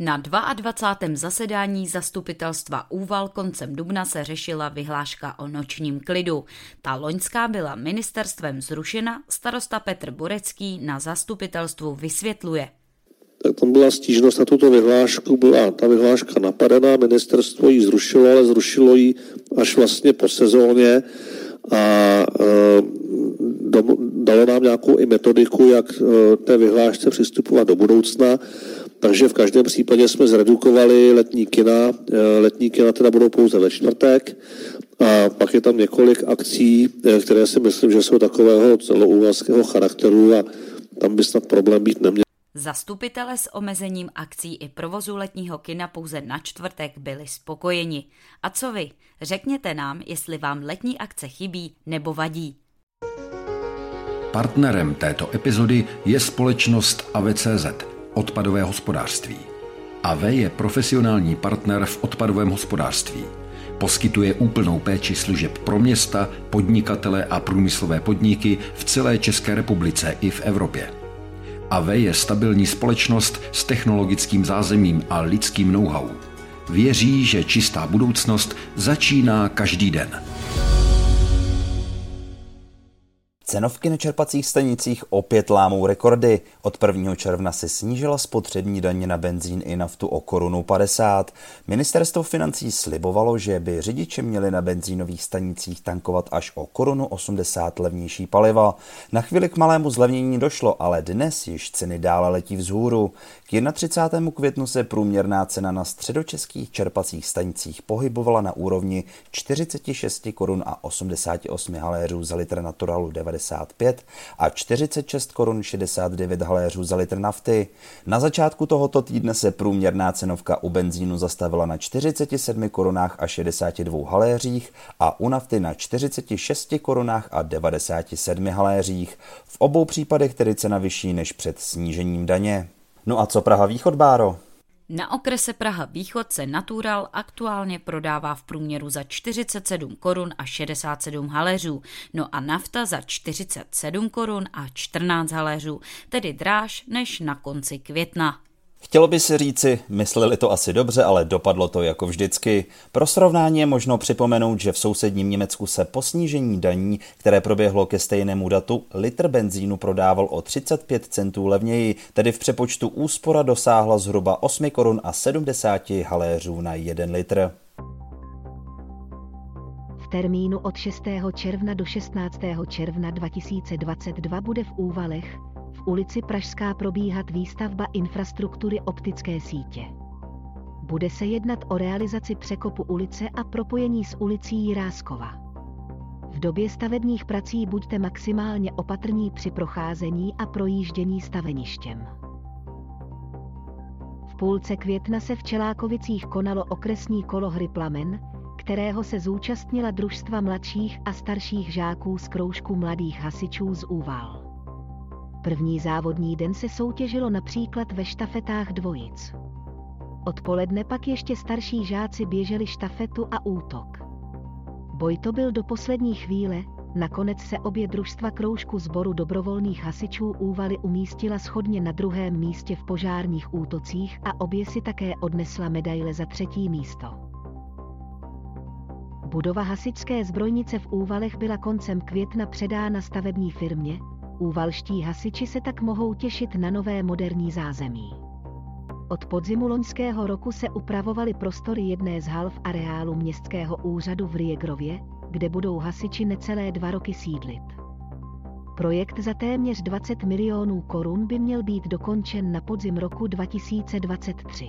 Na 22. zasedání zastupitelstva Úval koncem dubna se řešila vyhláška o nočním klidu. Ta loňská byla ministerstvem zrušena, starosta Petr Borecký na zastupitelstvu vysvětluje. Tak tam byla stížnost na tuto vyhlášku, byla ta vyhláška napadená, ministerstvo ji zrušilo, ale zrušilo ji až vlastně po sezóně a e, dalo nám nějakou i metodiku, jak e, té vyhlášce přistupovat do budoucna. Takže v každém případě jsme zredukovali letní kina. Eh, letní kina teda budou pouze ve čtvrtek. A pak je tam několik akcí, eh, které si myslím, že jsou takového celoúvazského charakteru a tam by snad problém být neměl. Zastupitele s omezením akcí i provozu letního kina pouze na čtvrtek byli spokojeni. A co vy? Řekněte nám, jestli vám letní akce chybí nebo vadí. Partnerem této epizody je společnost AVCZ – odpadové hospodářství. AV je profesionální partner v odpadovém hospodářství. Poskytuje úplnou péči služeb pro města, podnikatele a průmyslové podniky v celé České republice i v Evropě. AV je stabilní společnost s technologickým zázemím a lidským know-how. Věří, že čistá budoucnost začíná každý den. Cenovky na čerpacích stanicích opět lámou rekordy. Od 1. června se snížila spotřební daně na benzín i naftu o korunu 50. Ministerstvo financí slibovalo, že by řidiči měli na benzínových stanicích tankovat až o korunu 80 levnější paliva. Na chvíli k malému zlevnění došlo, ale dnes již ceny dále letí vzhůru. K 31. květnu se průměrná cena na středočeských čerpacích stanicích pohybovala na úrovni 46 korun a 88 haléřů za litr naturalu 95 a 46 korun 69 haléřů za litr nafty. Na začátku tohoto týdne se průměrná cenovka u benzínu zastavila na 47 korunách a 62 haléřích a u nafty na 46 korunách a 97 haléřích. V obou případech tedy cena vyšší než před snížením daně. No a co Praha Východ, Báro? Na okrese Praha Východ se Natural aktuálně prodává v průměru za 47 korun a 67 haléřů, no a nafta za 47 korun a 14 haléřů, tedy dráž než na konci května. Chtělo by si říci, mysleli to asi dobře, ale dopadlo to jako vždycky. Pro srovnání je možno připomenout, že v sousedním Německu se po snížení daní, které proběhlo ke stejnému datu, litr benzínu prodával o 35 centů levněji, tedy v přepočtu úspora dosáhla zhruba 8 korun a 70 haléřů na 1 litr. V termínu od 6. června do 16. června 2022 bude v Úvalech ulici Pražská probíhat výstavba infrastruktury optické sítě. Bude se jednat o realizaci překopu ulice a propojení s ulicí Jiráskova. V době stavebních prací buďte maximálně opatrní při procházení a projíždění staveništěm. V půlce května se v Čelákovicích konalo okresní kolo hry Plamen, kterého se zúčastnila družstva mladších a starších žáků z kroužku mladých hasičů z Úval. První závodní den se soutěžilo například ve štafetách dvojic. Odpoledne pak ještě starší žáci běželi štafetu a útok. Boj to byl do poslední chvíle, nakonec se obě družstva kroužku sboru dobrovolných hasičů úvaly umístila schodně na druhém místě v požárních útocích a obě si také odnesla medaile za třetí místo. Budova hasičské zbrojnice v Úvalech byla koncem května předána stavební firmě, Úvalští hasiči se tak mohou těšit na nové moderní zázemí. Od podzimu loňského roku se upravovaly prostory jedné z hal v areálu městského úřadu v Riegrově, kde budou hasiči necelé dva roky sídlit. Projekt za téměř 20 milionů korun by měl být dokončen na podzim roku 2023.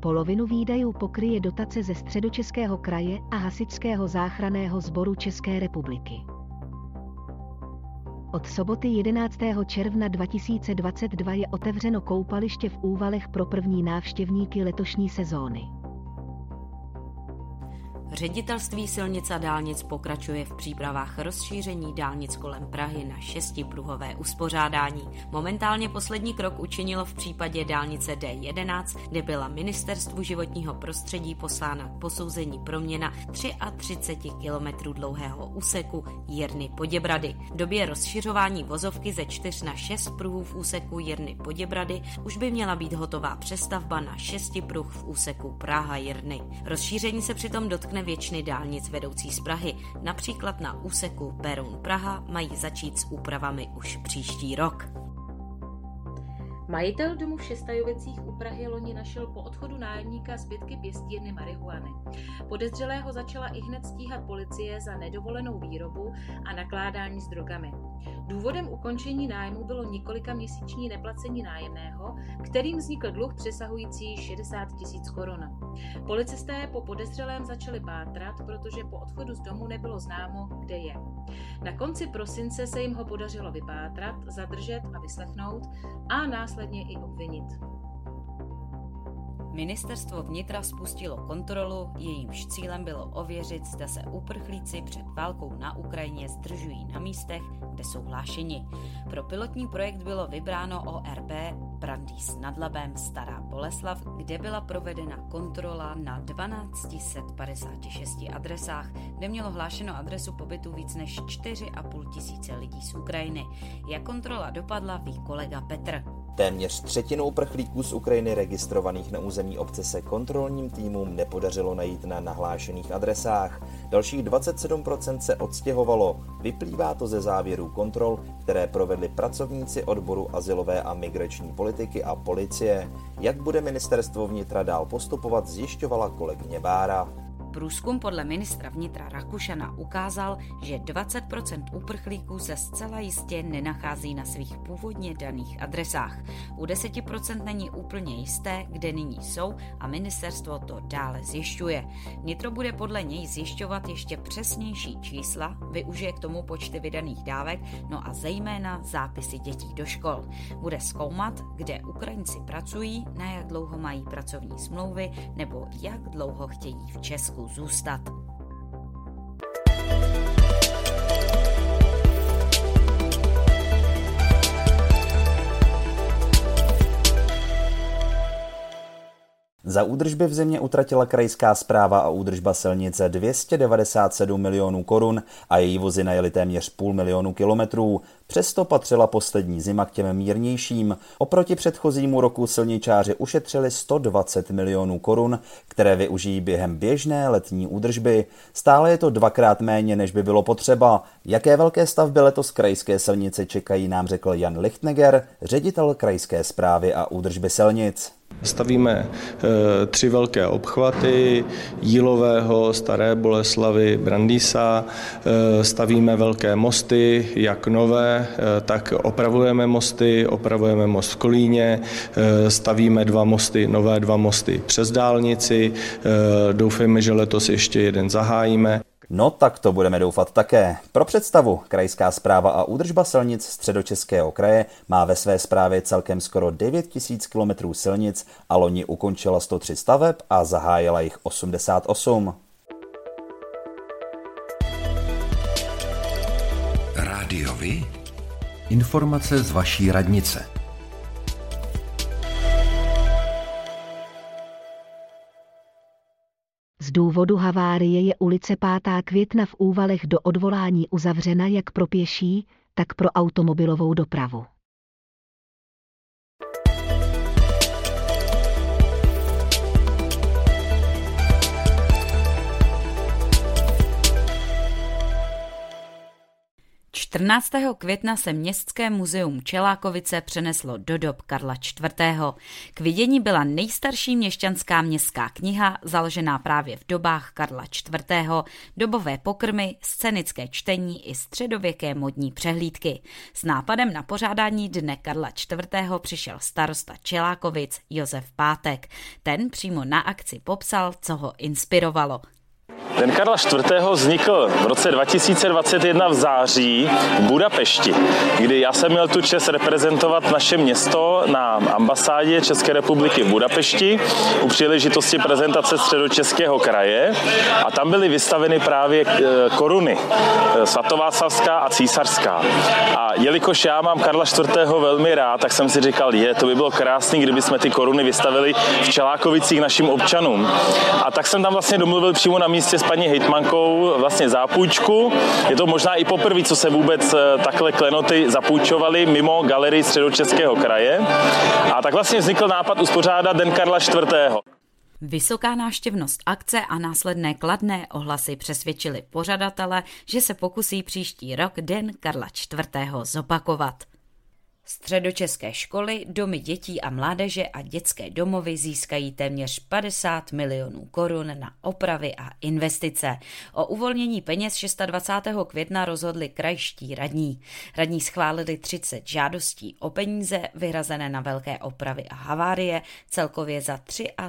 Polovinu výdajů pokryje dotace ze středočeského kraje a hasičského záchraného sboru České republiky. Od soboty 11. června 2022 je otevřeno koupaliště v Úvalech pro první návštěvníky letošní sezóny. Ředitelství silnic a dálnic pokračuje v přípravách rozšíření dálnic kolem Prahy na šestipruhové uspořádání. Momentálně poslední krok učinilo v případě dálnice D11, kde byla ministerstvu životního prostředí poslána k posouzení proměna 33 km dlouhého úseku Jirny Poděbrady. V době rozšiřování vozovky ze 4 na 6 pruhů v úseku Jirny Poděbrady už by měla být hotová přestavba na 6 pruh v úseku Praha Jirny. Rozšíření se přitom dotkne většiny dálnic vedoucí z Prahy, například na úseku Beroun Praha mají začít s úpravami už příští rok. Majitel domu v Šestajovicích u Prahy loni našel po odchodu nájemníka zbytky pěstírny marihuany. Podezřelého začala i hned stíhat policie za nedovolenou výrobu a nakládání s drogami. Důvodem ukončení nájmu bylo několika měsíční neplacení nájemného, kterým vznikl dluh přesahující 60 tisíc korun. Policisté po podezřelém začali pátrat, protože po odchodu z domu nebylo známo, kde je. Na konci prosince se jim ho podařilo vypátrat, zadržet a vyslechnout a následně i obvinit. Ministerstvo vnitra spustilo kontrolu, jejímž cílem bylo ověřit, zda se uprchlíci před válkou na Ukrajině zdržují na místech, kde jsou hlášeni. Pro pilotní projekt bylo vybráno ORP Brandýs nad Labem Stará Boleslav, kde byla provedena kontrola na 1256 adresách, kde mělo hlášeno adresu pobytu víc než 4,5 tisíce lidí z Ukrajiny. Jak kontrola dopadla, ví kolega Petr. Téměř třetinu uprchlíků z Ukrajiny registrovaných na území obce se kontrolním týmům nepodařilo najít na nahlášených adresách. Dalších 27% se odstěhovalo. Vyplývá to ze závěrů kontrol, které provedli pracovníci odboru asilové a migrační politiky a policie. Jak bude ministerstvo vnitra dál postupovat, zjišťovala kolegyně Bára. Průzkum podle ministra vnitra Rakušana ukázal, že 20% uprchlíků se zcela jistě nenachází na svých původně daných adresách. U 10% není úplně jisté, kde nyní jsou a ministerstvo to dále zjišťuje. Vnitro bude podle něj zjišťovat ještě přesnější čísla, využije k tomu počty vydaných dávek, no a zejména zápisy dětí do škol. Bude zkoumat, kde Ukrajinci pracují, na jak dlouho mají pracovní smlouvy nebo jak dlouho chtějí v Česku Deus. Za údržby v zimě utratila krajská zpráva a údržba silnice 297 milionů korun a její vozy najeli téměř půl milionu kilometrů. Přesto patřila poslední zima k těm mírnějším. Oproti předchozímu roku silničáři ušetřili 120 milionů korun, které využijí během běžné letní údržby. Stále je to dvakrát méně, než by bylo potřeba. Jaké velké stavby letos krajské silnice čekají, nám řekl Jan Lichtneger, ředitel krajské zprávy a údržby silnic. Stavíme e, tři velké obchvaty Jílového, Staré Boleslavy, Brandýsa. E, stavíme velké mosty, jak nové, e, tak opravujeme mosty, opravujeme most v Kolíně, stavíme dva mosty, nové dva mosty přes dálnici. Doufejme, že letos ještě jeden zahájíme. No tak to budeme doufat také. Pro představu, krajská zpráva a údržba silnic středočeského kraje má ve své správě celkem skoro 9 tisíc kilometrů silnic a loni ukončila 103 staveb a zahájila jich 88. Rádiovi? Informace z vaší radnice. Důvodu havárie je ulice 5. května v Úvalech do odvolání uzavřena jak pro pěší, tak pro automobilovou dopravu. 14. května se Městské muzeum Čelákovice přeneslo do dob Karla IV. K vidění byla nejstarší měšťanská městská kniha, založená právě v dobách Karla IV., dobové pokrmy, scénické čtení i středověké modní přehlídky. S nápadem na pořádání dne Karla IV. přišel starosta Čelákovic Josef Pátek. Ten přímo na akci popsal, co ho inspirovalo. Den Karla IV. vznikl v roce 2021 v září v Budapešti, kdy já jsem měl tu čest reprezentovat naše město na ambasádě České republiky v Budapešti u příležitosti prezentace středočeského kraje a tam byly vystaveny právě eh, koruny eh, svatováclavská a císařská. A jelikož já mám Karla IV. velmi rád, tak jsem si říkal, je, to by bylo krásné, kdyby jsme ty koruny vystavili v Čelákovicích našim občanům. A tak jsem tam vlastně domluvil přímo na místě s paní hejtmankou vlastně zápůjčku. Je to možná i poprvé, co se vůbec eh, takhle klenoty zapůjčovaly mimo galerii středočeského kraje. A tak vlastně vznikl nápad uspořádat Den Karla IV. Vysoká návštěvnost akce a následné kladné ohlasy přesvědčili pořadatele, že se pokusí příští rok Den Karla IV. zopakovat. Středočeské školy, domy dětí a mládeže a dětské domovy získají téměř 50 milionů korun na opravy a investice. O uvolnění peněz 26. května rozhodli krajští radní. Radní schválili 30 žádostí o peníze vyhrazené na velké opravy a havárie celkově za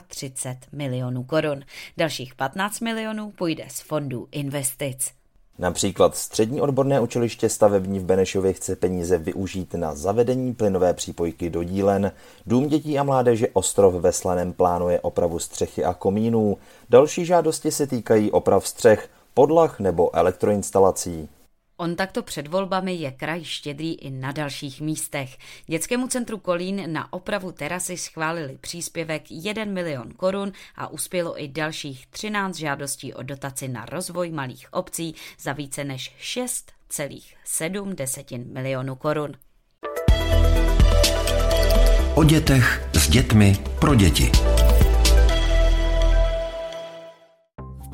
33 milionů korun. Dalších 15 milionů půjde z fondů investic. Například střední odborné učiliště stavební v Benešově chce peníze využít na zavedení plynové přípojky do dílen. Dům dětí a mládeže Ostrov ve Slaném plánuje opravu střechy a komínů. Další žádosti se týkají oprav střech, podlah nebo elektroinstalací. On takto před volbami je kraj štědrý i na dalších místech. Dětskému centru Kolín na opravu terasy schválili příspěvek 1 milion korun a uspělo i dalších 13 žádostí o dotaci na rozvoj malých obcí za více než 6,7 milionů korun. O dětech s dětmi pro děti.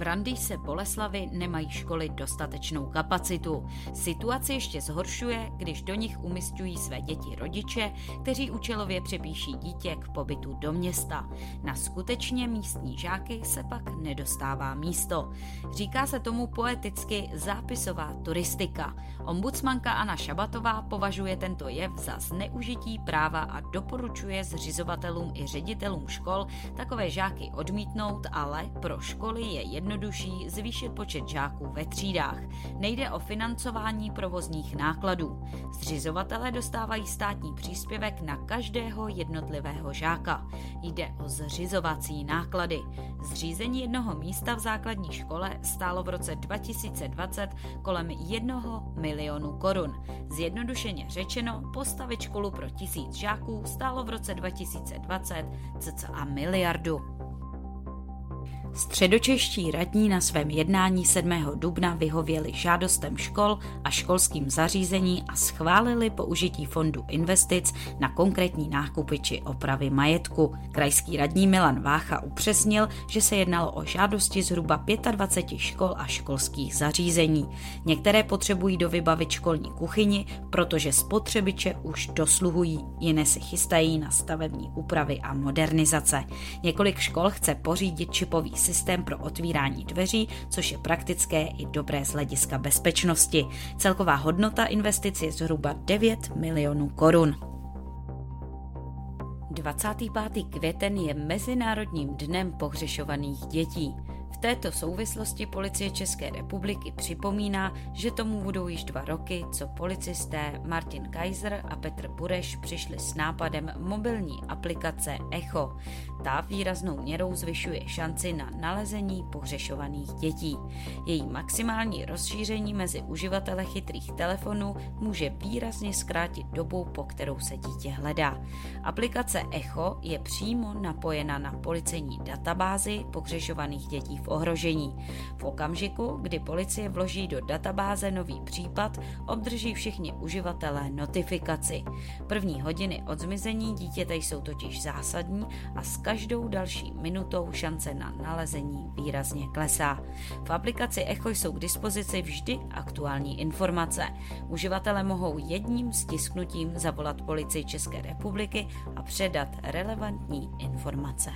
Brandýse Boleslavy nemají školy dostatečnou kapacitu. Situaci ještě zhoršuje, když do nich umistují své děti rodiče, kteří účelově přepíší dítě k pobytu do města. Na skutečně místní žáky se pak nedostává místo. Říká se tomu poeticky zápisová turistika. Ombudsmanka Anna Šabatová považuje tento jev za zneužití práva a doporučuje zřizovatelům i ředitelům škol takové žáky odmítnout, ale pro školy je jednoduché jednodušší zvýšit počet žáků ve třídách. Nejde o financování provozních nákladů. Zřizovatelé dostávají státní příspěvek na každého jednotlivého žáka. Jde o zřizovací náklady. Zřízení jednoho místa v základní škole stálo v roce 2020 kolem 1 milionu korun. Zjednodušeně řečeno, postavit školu pro tisíc žáků stálo v roce 2020 cca miliardu. Středočeští radní na svém jednání 7. dubna vyhověli žádostem škol a školským zařízení a schválili použití fondu investic na konkrétní nákupy či opravy majetku. Krajský radní Milan Vácha upřesnil, že se jednalo o žádosti zhruba 25 škol a školských zařízení. Některé potřebují do vybavit školní kuchyni, protože spotřebiče už dosluhují, jiné se chystají na stavební úpravy a modernizace. Několik škol chce pořídit čipový systém pro otvírání dveří, což je praktické i dobré z hlediska bezpečnosti. Celková hodnota investic je zhruba 9 milionů korun. 25. květen je Mezinárodním dnem pohřešovaných dětí. Této souvislosti policie České republiky připomíná, že tomu budou již dva roky, co policisté Martin Kaiser a Petr Bureš přišli s nápadem mobilní aplikace Echo. Ta výraznou měrou zvyšuje šanci na nalezení pohřešovaných dětí. Její maximální rozšíření mezi uživatele chytrých telefonů může výrazně zkrátit dobu, po kterou se dítě hledá. Aplikace Echo je přímo napojena na policejní databázi pohřešovaných dětí v ohrožení. V okamžiku, kdy policie vloží do databáze nový případ, obdrží všichni uživatelé notifikaci. První hodiny od zmizení dítěte jsou totiž zásadní a s každou další minutou šance na nalezení výrazně klesá. V aplikaci Echo jsou k dispozici vždy aktuální informace. Uživatelé mohou jedním stisknutím zavolat policii České republiky a předat relevantní informace.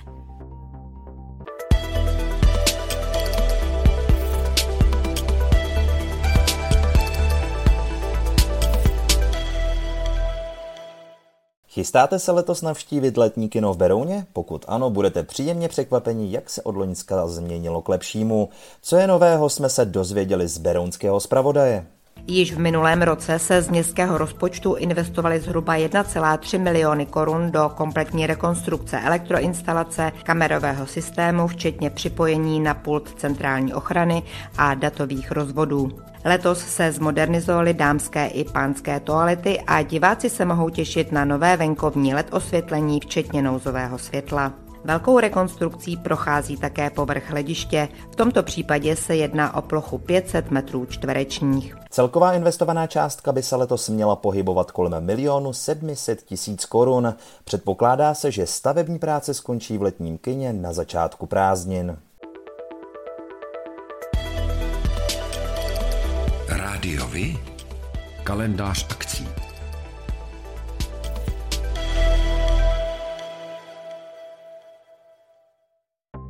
Chystáte se letos navštívit letní kino v Berouně? Pokud ano, budete příjemně překvapeni, jak se od Loňska změnilo k lepšímu. Co je nového, jsme se dozvěděli z berounského zpravodaje. Již v minulém roce se z městského rozpočtu investovali zhruba 1,3 miliony korun do kompletní rekonstrukce elektroinstalace, kamerového systému, včetně připojení na pult centrální ochrany a datových rozvodů. Letos se zmodernizovaly dámské i pánské toalety a diváci se mohou těšit na nové venkovní LED osvětlení, včetně nouzového světla. Velkou rekonstrukcí prochází také povrch hlediště. V tomto případě se jedná o plochu 500 metrů čtverečních. Celková investovaná částka by se letos měla pohybovat kolem milionu 700 tisíc korun. Předpokládá se, že stavební práce skončí v letním kině na začátku prázdnin. Rádiovi? Kalendář akcí.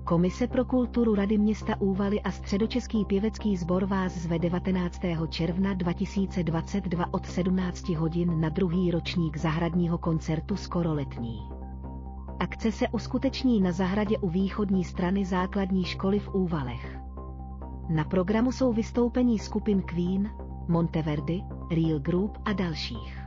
Komise pro kulturu Rady města Úvaly a Středočeský pěvecký sbor vás zve 19. června 2022 od 17 hodin na druhý ročník zahradního koncertu Skoro letní. Akce se uskuteční na zahradě u východní strany základní školy v Úvalech. Na programu jsou vystoupení skupin Queen, Monteverdi, Real Group a dalších.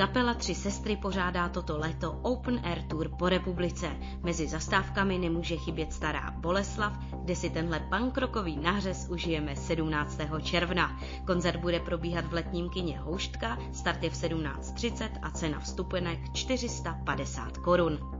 Kapela Tři sestry pořádá toto léto Open Air Tour po republice. Mezi zastávkami nemůže chybět Stará Boleslav, kde si tenhle pankrokový nářez užijeme 17. června. Koncert bude probíhat v letním kině Houštka, start je v 17.30 a cena vstupenek 450 korun.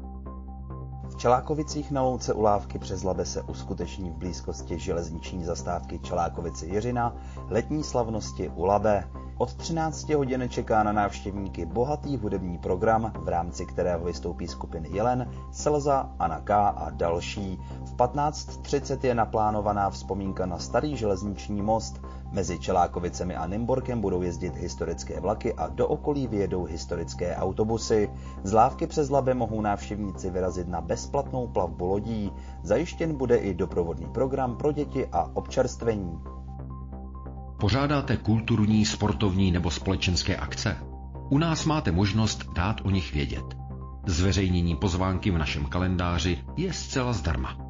Čelákovicích na louce u Lávky přes Labe se uskuteční v blízkosti železniční zastávky Čelákovice Jiřina letní slavnosti u Labe. Od 13 hodin čeká na návštěvníky bohatý hudební program, v rámci kterého vystoupí skupiny Jelen, Selza, Anaka a další. V 15.30 je naplánovaná vzpomínka na starý železniční most. Mezi Čelákovicemi a Nymborkem budou jezdit historické vlaky a do okolí vyjedou historické autobusy. Z Lávky přes Labe mohou návštěvníci vyrazit na bezplatnou plavbu lodí. Zajištěn bude i doprovodný program pro děti a občerstvení. Pořádáte kulturní, sportovní nebo společenské akce? U nás máte možnost dát o nich vědět. Zveřejnění pozvánky v našem kalendáři je zcela zdarma.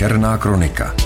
Černá kronika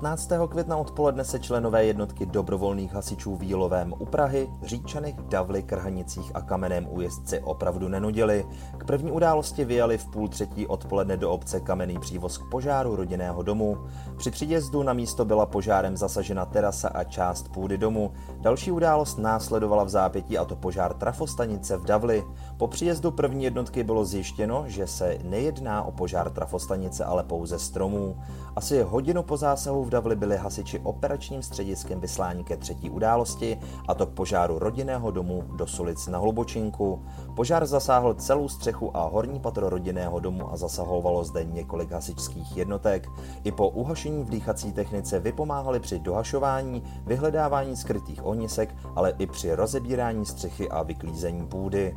15. května odpoledne se členové jednotky dobrovolných hasičů v Jílovém u Prahy, Říčanech, Davli, Krhanicích a Kamenném újezdci opravdu nenudili. K první události vyjeli v půl třetí odpoledne do obce Kamenný přívoz k požáru rodinného domu. Při příjezdu na místo byla požárem zasažena terasa a část půdy domu. Další událost následovala v zápětí a to požár trafostanice v Davli. Po příjezdu první jednotky bylo zjištěno, že se nejedná o požár trafostanice, ale pouze stromů. Asi hodinu po zásahu v Davli byli hasiči operačním střediskem vyslání ke třetí události, a to k požáru rodinného domu do Sulic na Hlubočinku. Požár zasáhl celou střechu a horní patro rodinného domu a zasahovalo zde několik hasičských jednotek. I po uhašení v dýchací technice vypomáhali při dohašování, vyhledávání skrytých ohnisek, ale i při rozebírání střechy a vyklízení půdy.